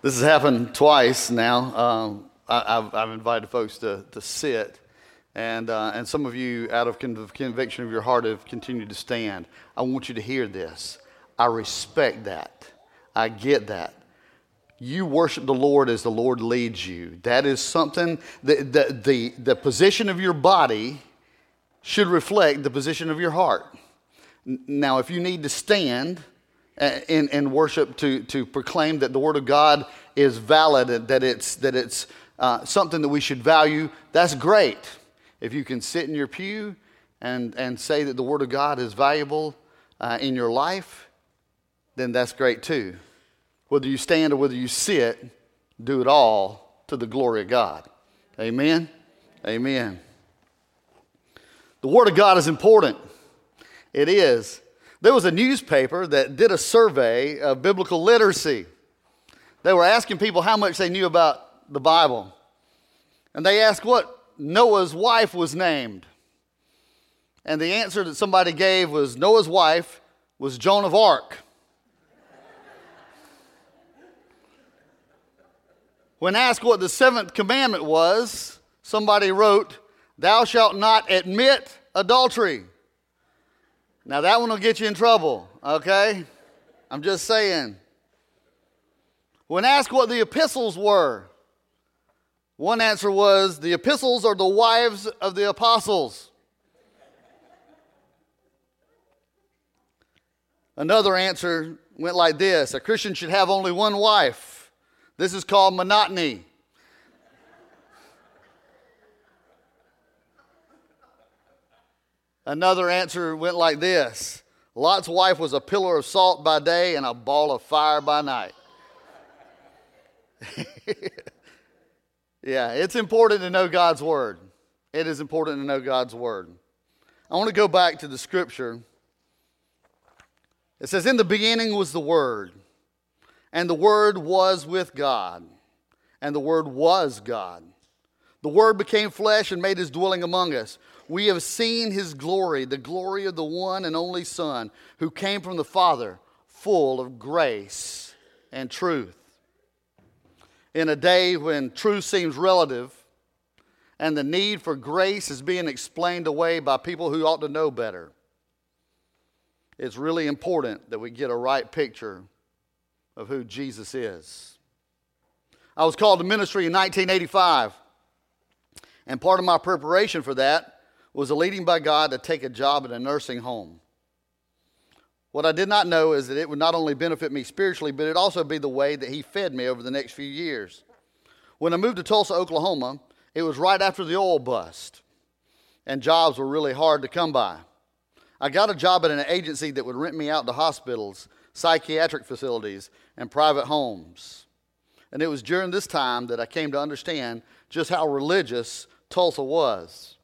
This has happened twice now. Um, I, have I've invited folks to, to sit, and, uh, and some of you, out of conviction of your heart, have continued to stand. I want you to hear this. I respect that. I get that. You worship the Lord as the Lord leads you. That is something, that the, the, the position of your body should reflect the position of your heart. Now, if you need to stand, in, in worship to, to proclaim that the Word of God is valid that it's, that it's uh, something that we should value, that's great. If you can sit in your pew and, and say that the Word of God is valuable uh, in your life, then that's great too. Whether you stand or whether you sit, do it all to the glory of God. Amen? Amen. The Word of God is important. It is. There was a newspaper that did a survey of biblical literacy. They were asking people how much they knew about the Bible. And they asked what Noah's wife was named. And the answer that somebody gave was Noah's wife was Joan of Arc. when asked what the seventh commandment was, somebody wrote, Thou shalt not admit adultery. Now, that one will get you in trouble, okay? I'm just saying. When asked what the epistles were, one answer was the epistles are the wives of the apostles. Another answer went like this a Christian should have only one wife. This is called monotony. Another answer went like this Lot's wife was a pillar of salt by day and a ball of fire by night. yeah, it's important to know God's word. It is important to know God's word. I want to go back to the scripture. It says, In the beginning was the Word, and the Word was with God, and the Word was God. The Word became flesh and made his dwelling among us. We have seen his glory, the glory of the one and only Son who came from the Father, full of grace and truth. In a day when truth seems relative and the need for grace is being explained away by people who ought to know better, it's really important that we get a right picture of who Jesus is. I was called to ministry in 1985, and part of my preparation for that was a leading by God to take a job at a nursing home. What I did not know is that it would not only benefit me spiritually, but it also be the way that He fed me over the next few years. When I moved to Tulsa, Oklahoma, it was right after the oil bust, and jobs were really hard to come by. I got a job at an agency that would rent me out to hospitals, psychiatric facilities, and private homes. And it was during this time that I came to understand just how religious Tulsa was.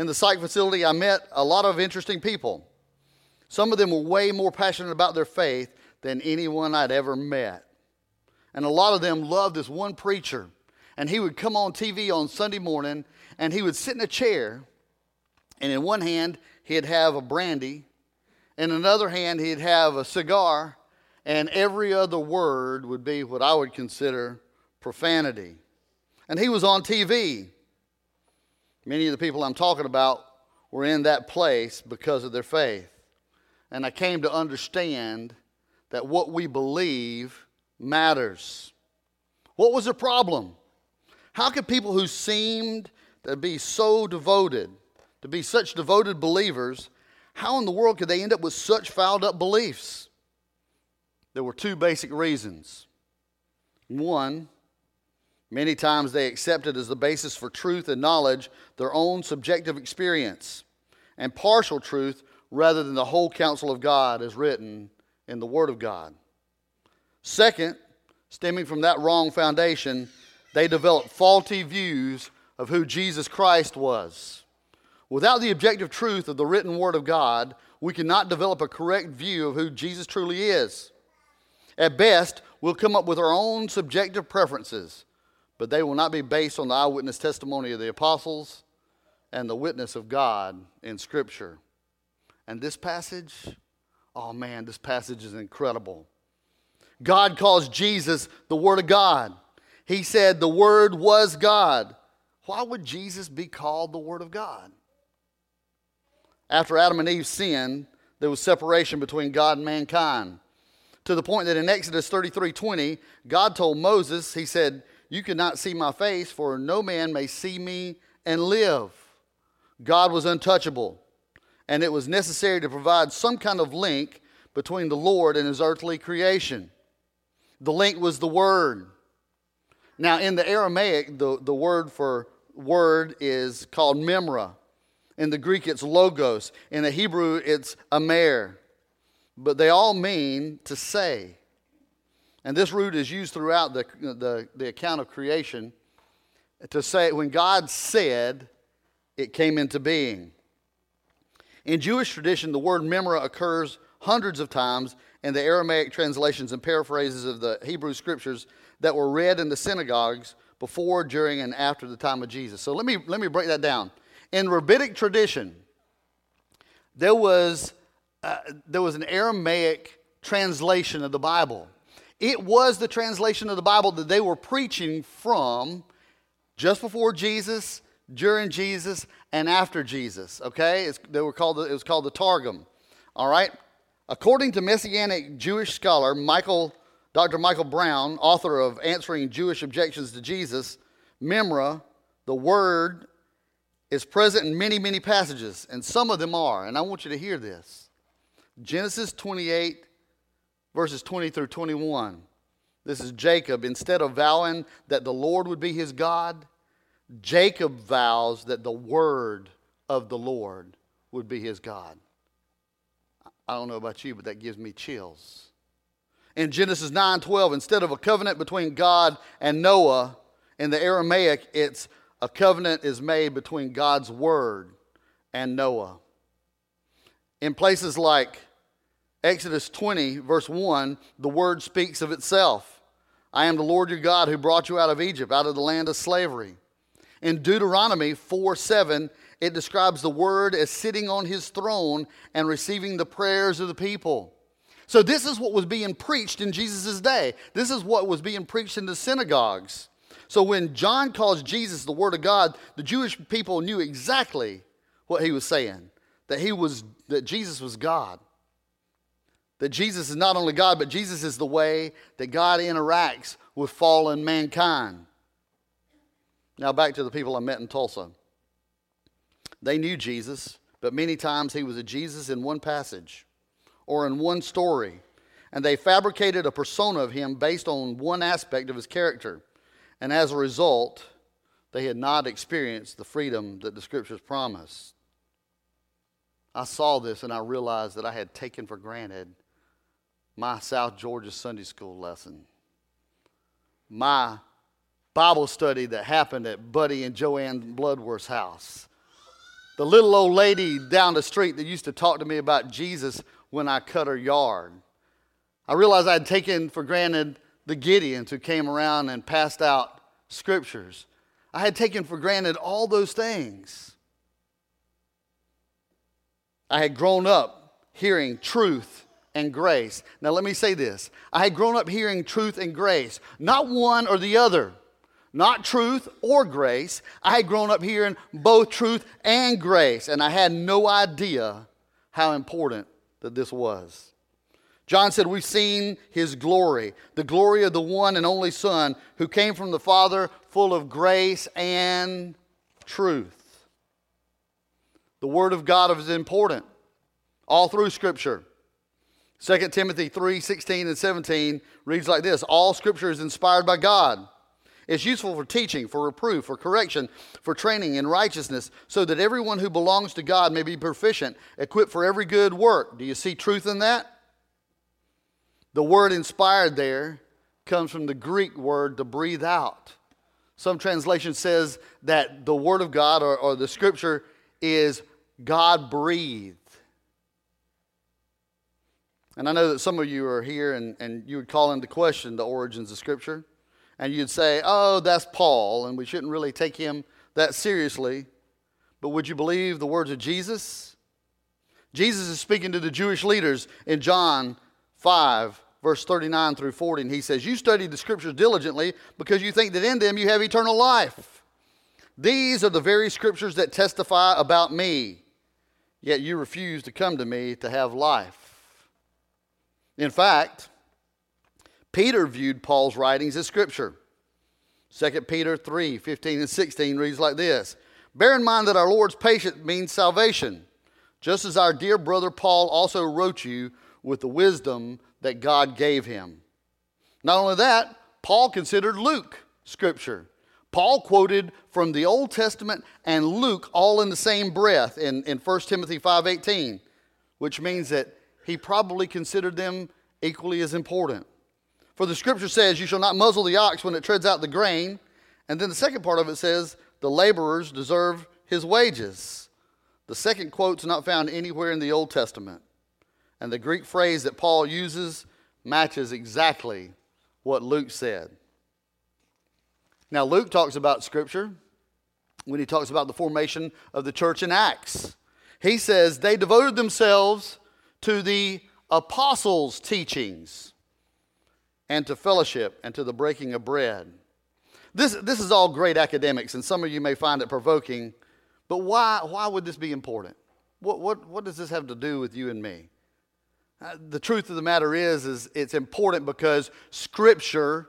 In the psych facility, I met a lot of interesting people. Some of them were way more passionate about their faith than anyone I'd ever met. And a lot of them loved this one preacher. And he would come on TV on Sunday morning and he would sit in a chair. And in one hand, he'd have a brandy. In another hand, he'd have a cigar. And every other word would be what I would consider profanity. And he was on TV. Many of the people I'm talking about were in that place because of their faith. And I came to understand that what we believe matters. What was the problem? How could people who seemed to be so devoted, to be such devoted believers, how in the world could they end up with such fouled up beliefs? There were two basic reasons. One, Many times they accepted as the basis for truth and knowledge their own subjective experience and partial truth rather than the whole counsel of God as written in the Word of God. Second, stemming from that wrong foundation, they developed faulty views of who Jesus Christ was. Without the objective truth of the written Word of God, we cannot develop a correct view of who Jesus truly is. At best, we'll come up with our own subjective preferences but they will not be based on the eyewitness testimony of the apostles and the witness of God in Scripture. And this passage, oh man, this passage is incredible. God calls Jesus the Word of God. He said the Word was God. Why would Jesus be called the Word of God? After Adam and Eve sinned, there was separation between God and mankind. To the point that in Exodus 33 20, God told Moses, He said, You cannot see my face, for no man may see me and live. God was untouchable, and it was necessary to provide some kind of link between the Lord and his earthly creation. The link was the Word. Now, in the Aramaic, the, the word for word is called memra. In the Greek, it's logos. In the Hebrew, it's amer. But they all mean to say. And this root is used throughout the, the, the account of creation to say, when God said, it came into being. In Jewish tradition, the word memra occurs hundreds of times in the Aramaic translations and paraphrases of the Hebrew scriptures that were read in the synagogues before, during, and after the time of Jesus. So let me, let me break that down. In rabbinic tradition, there was, uh, there was an Aramaic translation of the Bible. It was the translation of the Bible that they were preaching from just before Jesus, during Jesus, and after Jesus. Okay? It's, they were called, it was called the Targum. All right? According to Messianic Jewish scholar Michael Dr. Michael Brown, author of Answering Jewish Objections to Jesus, Memra, the word, is present in many, many passages, and some of them are, and I want you to hear this. Genesis 28, verses 20 through 21. This is Jacob. Instead of vowing that the Lord would be his God, Jacob vows that the word of the Lord would be his God. I don't know about you, but that gives me chills in Genesis 9:12 instead of a covenant between God and Noah in the Aramaic it's a covenant is made between God's word and Noah. In places like Exodus 20 verse 1 the word speaks of itself. I am the Lord your God who brought you out of Egypt out of the land of slavery. In Deuteronomy 4 7, it describes the word as sitting on his throne and receiving the prayers of the people. So, this is what was being preached in Jesus' day. This is what was being preached in the synagogues. So, when John calls Jesus the Word of God, the Jewish people knew exactly what he was saying that, he was, that Jesus was God. That Jesus is not only God, but Jesus is the way that God interacts with fallen mankind. Now, back to the people I met in Tulsa. They knew Jesus, but many times he was a Jesus in one passage or in one story, and they fabricated a persona of him based on one aspect of his character. And as a result, they had not experienced the freedom that the scriptures promise. I saw this and I realized that I had taken for granted my South Georgia Sunday school lesson, my Bible study that happened at Buddy and Joanne Bloodworth's house. The little old lady down the street that used to talk to me about Jesus when I cut her yard. I realized I had taken for granted the Gideons who came around and passed out scriptures. I had taken for granted all those things. I had grown up hearing truth and grace. Now, let me say this I had grown up hearing truth and grace, not one or the other, not truth or grace. I had grown up hearing both truth and grace, and I had no idea how important that this was. John said, We've seen his glory, the glory of the one and only Son who came from the Father, full of grace and truth. The Word of God is important all through Scripture. 2 Timothy 3 16 and 17 reads like this All Scripture is inspired by God it's useful for teaching, for reproof, for correction, for training in righteousness, so that everyone who belongs to God may be proficient, equipped for every good work. Do you see truth in that? The word inspired there comes from the Greek word to breathe out. Some translation says that the word of God or, or the scripture is God breathed. And I know that some of you are here and, and you would call into question the origins of scripture and you'd say, oh, that's Paul, and we shouldn't really take him that seriously. But would you believe the words of Jesus? Jesus is speaking to the Jewish leaders in John 5 verse 39 through 40, and he says, You study the scriptures diligently because you think that in them you have eternal life. These are the very scriptures that testify about me, yet you refuse to come to me to have life. In fact, Peter viewed Paul's writings as scripture. 2 Peter 3 15 and 16 reads like this Bear in mind that our Lord's patience means salvation, just as our dear brother Paul also wrote you with the wisdom that God gave him. Not only that, Paul considered Luke scripture. Paul quoted from the Old Testament and Luke all in the same breath in, in 1 Timothy 5.18, which means that he probably considered them equally as important. For the scripture says, You shall not muzzle the ox when it treads out the grain. And then the second part of it says, The laborers deserve his wages. The second quote's not found anywhere in the Old Testament. And the Greek phrase that Paul uses matches exactly what Luke said. Now, Luke talks about scripture when he talks about the formation of the church in Acts. He says they devoted themselves to the apostles' teachings and to fellowship and to the breaking of bread. This, this is all great academics, and some of you may find it provoking, but why, why would this be important? What, what, what does this have to do with you and me? Uh, the truth of the matter is, is it's important because Scripture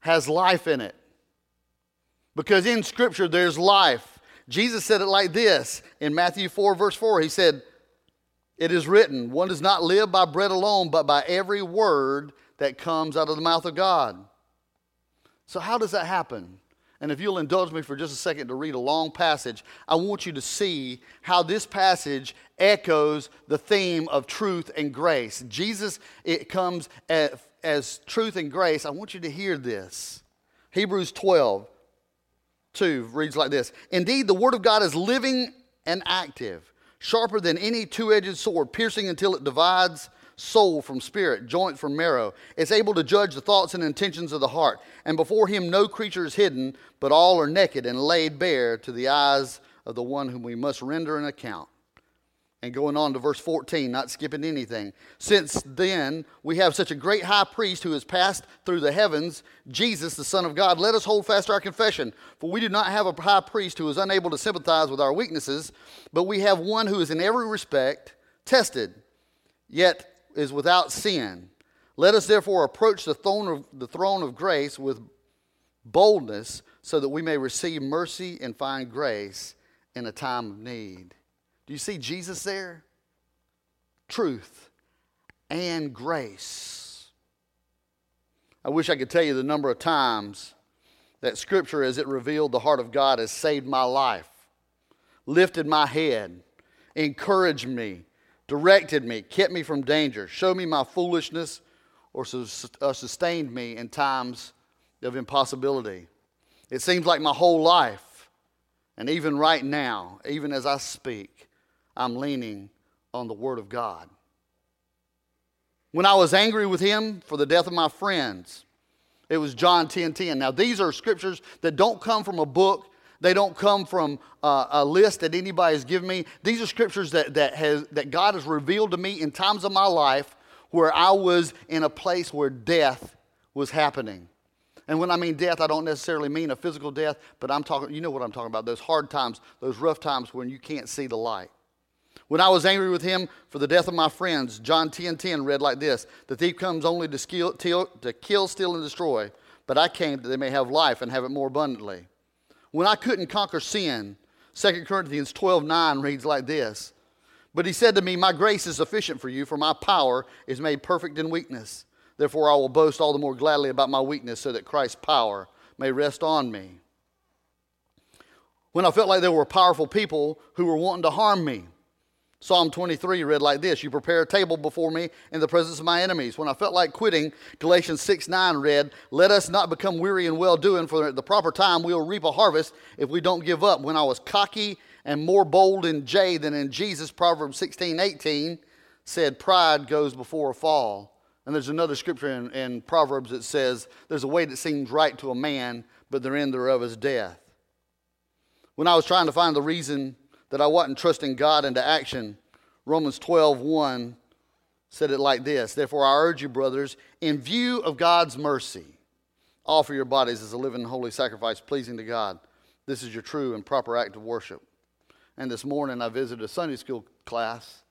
has life in it. Because in Scripture there's life. Jesus said it like this in Matthew 4, verse 4. He said, it is written, one does not live by bread alone, but by every word that comes out of the mouth of God. So, how does that happen? And if you'll indulge me for just a second to read a long passage, I want you to see how this passage echoes the theme of truth and grace. Jesus, it comes as, as truth and grace. I want you to hear this. Hebrews 12, 2 reads like this Indeed, the Word of God is living and active sharper than any two edged sword, piercing until it divides soul from spirit, joint from marrow. It's able to judge the thoughts and intentions of the heart. And before him, no creature is hidden, but all are naked and laid bare to the eyes of the one whom we must render an account. And going on to verse 14, not skipping anything. Since then, we have such a great high priest who has passed through the heavens, Jesus, the Son of God. Let us hold fast our confession. For we do not have a high priest who is unable to sympathize with our weaknesses, but we have one who is in every respect tested, yet is without sin. Let us therefore approach the throne of, the throne of grace with boldness so that we may receive mercy and find grace in a time of need. Do you see Jesus there? Truth and grace. I wish I could tell you the number of times that Scripture, as it revealed the heart of God, has saved my life, lifted my head, encouraged me, directed me, kept me from danger, showed me my foolishness, or uh, sustained me in times of impossibility. It seems like my whole life, and even right now, even as I speak, I'm leaning on the Word of God. When I was angry with him for the death of my friends, it was John 10 10. Now, these are scriptures that don't come from a book, they don't come from uh, a list that anybody has given me. These are scriptures that, that, has, that God has revealed to me in times of my life where I was in a place where death was happening. And when I mean death, I don't necessarily mean a physical death, but I'm talking, you know what I'm talking about, those hard times, those rough times when you can't see the light. When I was angry with him for the death of my friends, John 10 10 read like this The thief comes only to, skill, to kill, steal, and destroy, but I came that they may have life and have it more abundantly. When I couldn't conquer sin, 2 Corinthians 12 9 reads like this But he said to me, My grace is sufficient for you, for my power is made perfect in weakness. Therefore, I will boast all the more gladly about my weakness, so that Christ's power may rest on me. When I felt like there were powerful people who were wanting to harm me, Psalm 23 read like this You prepare a table before me in the presence of my enemies. When I felt like quitting, Galatians 6 9 read, Let us not become weary in well doing, for at the proper time we'll reap a harvest if we don't give up. When I was cocky and more bold in Jay than in Jesus, Proverbs 16 18 said, Pride goes before a fall. And there's another scripture in, in Proverbs that says, There's a way that seems right to a man, but the end thereof is death. When I was trying to find the reason that I wasn't trusting God into action, Romans 12, 1 said it like this Therefore, I urge you, brothers, in view of God's mercy, offer your bodies as a living and holy sacrifice pleasing to God. This is your true and proper act of worship. And this morning I visited a Sunday school class,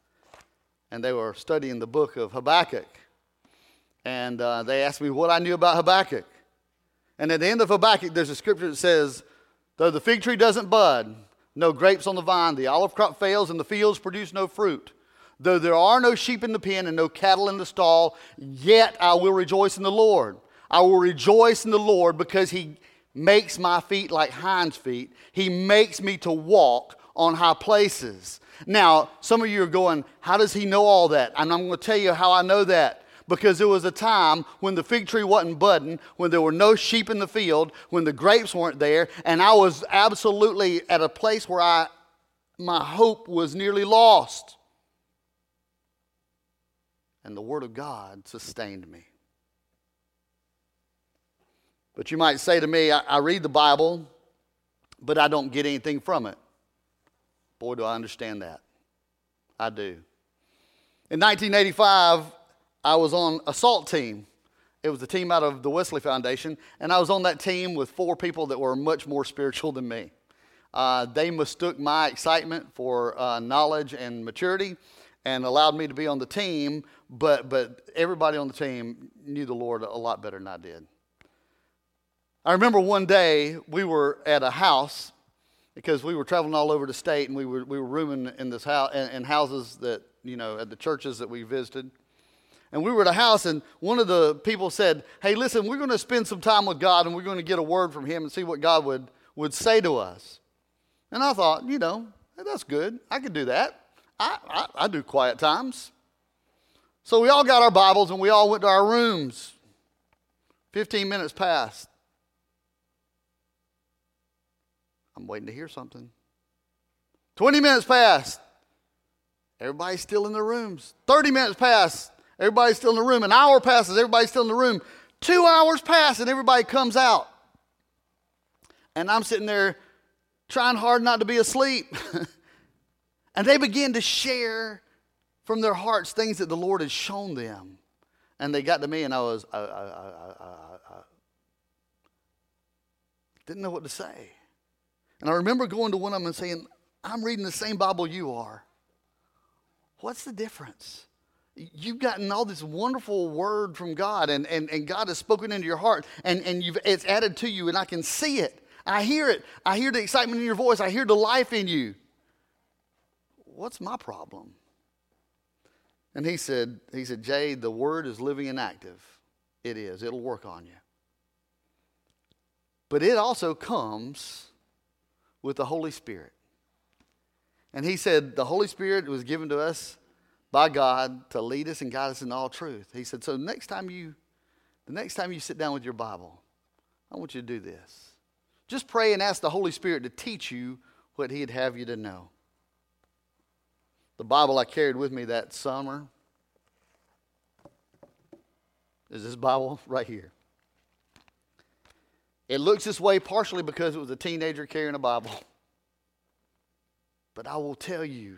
and they were studying the book of Habakkuk. And uh, they asked me what I knew about Habakkuk. And at the end of Habakkuk, there's a scripture that says, Though the fig tree doesn't bud, no grapes on the vine, the olive crop fails, and the fields produce no fruit. Though there are no sheep in the pen and no cattle in the stall, yet I will rejoice in the Lord. I will rejoice in the Lord because he makes my feet like hinds' feet. He makes me to walk on high places. Now, some of you are going, How does he know all that? And I'm going to tell you how I know that. Because there was a time when the fig tree wasn't budding, when there were no sheep in the field, when the grapes weren't there, and I was absolutely at a place where I, my hope was nearly lost. And the Word of God sustained me. But you might say to me, I, I read the Bible, but I don't get anything from it. Boy, do I understand that. I do. In 1985, I was on a SALT team. It was a team out of the Wesley Foundation, and I was on that team with four people that were much more spiritual than me. Uh, they mistook my excitement for uh, knowledge and maturity and allowed me to be on the team, but, but everybody on the team knew the Lord a lot better than I did. I remember one day we were at a house because we were traveling all over the state and we were, we were rooming in this house in, in houses that you know at the churches that we visited and we were at a house and one of the people said hey listen we're going to spend some time with god and we're going to get a word from him and see what god would, would say to us and i thought you know that's good i could do that I, I, I do quiet times so we all got our bibles and we all went to our rooms 15 minutes passed I'm waiting to hear something. 20 minutes passed. Everybody's still in their rooms. 30 minutes passed. Everybody's still in the room. An hour passes. Everybody's still in the room. Two hours pass and everybody comes out. And I'm sitting there trying hard not to be asleep. and they begin to share from their hearts things that the Lord has shown them. And they got to me, and I was, I, I, I, didn't know what to say. And I remember going to one of them and saying, I'm reading the same Bible you are. What's the difference? You've gotten all this wonderful word from God, and, and, and God has spoken into your heart, and, and you've, it's added to you, and I can see it. I hear it. I hear the excitement in your voice. I hear the life in you. What's my problem? And he said, he said, Jay, the word is living and active. It is. It'll work on you. But it also comes with the Holy Spirit. And he said, The Holy Spirit was given to us by God to lead us and guide us in all truth. He said, So next time you, the next time you sit down with your Bible, I want you to do this. Just pray and ask the Holy Spirit to teach you what He'd have you to know. The Bible I carried with me that summer is this Bible right here. It looks this way partially because it was a teenager carrying a Bible. But I will tell you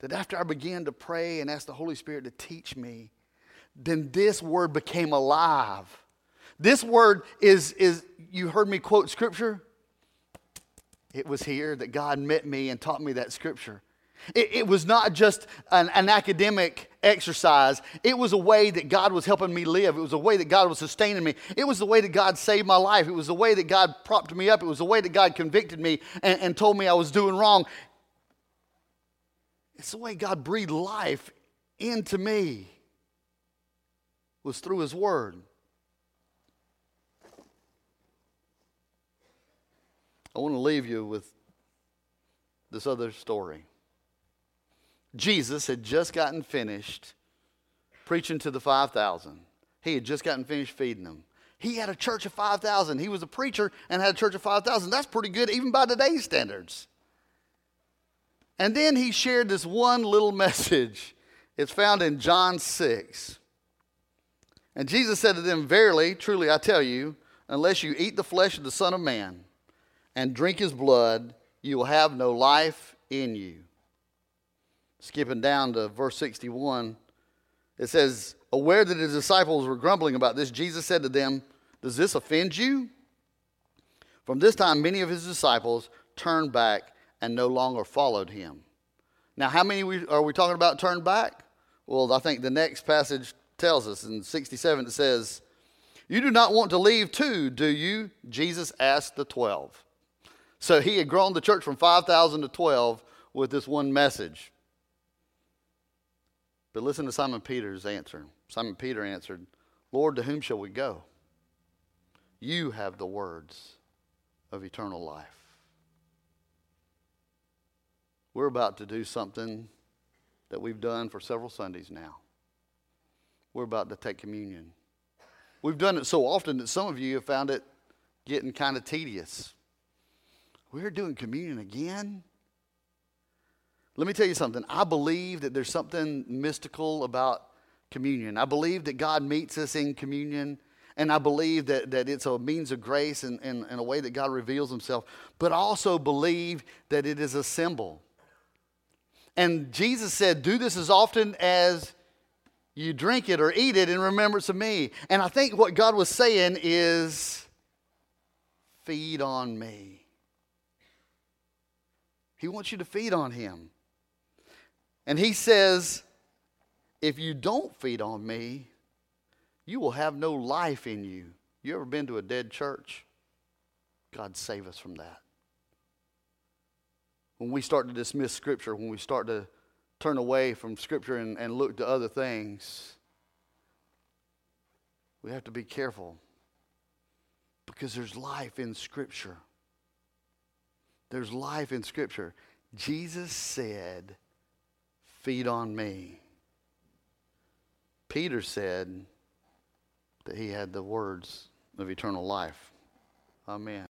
that after I began to pray and ask the Holy Spirit to teach me, then this word became alive. This word is, is you heard me quote scripture? It was here that God met me and taught me that scripture. It, it was not just an, an, academic exercise. It was a way that God was helping me live. It was a way that God was sustaining me. It was the way that God saved my life. It was the way that God propped me up. It was the way that God convicted me and, and told me I was doing wrong. It's the way God breathed life into me was through his word. I want to leave you with this other story. Jesus had just gotten finished preaching to the 5,000. He had just gotten finished feeding them. He had a church of 5,000. He was a preacher and had a church of 5,000. That's pretty good, even by today's standards. And then he shared this one little message. It's found in John 6. And Jesus said to them, Verily, truly, I tell you, unless you eat the flesh of the Son of Man and drink his blood, you will have no life in you. Skipping down to verse 61, it says, Aware that his disciples were grumbling about this, Jesus said to them, Does this offend you? From this time, many of his disciples turned back and no longer followed him. Now, how many are we talking about turned back? Well, I think the next passage tells us in 67 it says, You do not want to leave too, do you? Jesus asked the 12. So he had grown the church from 5,000 to 12 with this one message. But listen to Simon Peter's answer. Simon Peter answered, Lord, to whom shall we go? You have the words of eternal life. We're about to do something that we've done for several Sundays now. We're about to take communion. We've done it so often that some of you have found it getting kind of tedious. We're doing communion again? Let me tell you something. I believe that there's something mystical about communion. I believe that God meets us in communion. And I believe that, that it's a means of grace and, and, and a way that God reveals himself. But I also believe that it is a symbol. And Jesus said, Do this as often as you drink it or eat it in remembrance of me. And I think what God was saying is, Feed on me. He wants you to feed on him. And he says, If you don't feed on me, you will have no life in you. You ever been to a dead church? God save us from that. When we start to dismiss Scripture, when we start to turn away from Scripture and, and look to other things, we have to be careful because there's life in Scripture. There's life in Scripture. Jesus said, Feed on me. Peter said that he had the words of eternal life. Amen.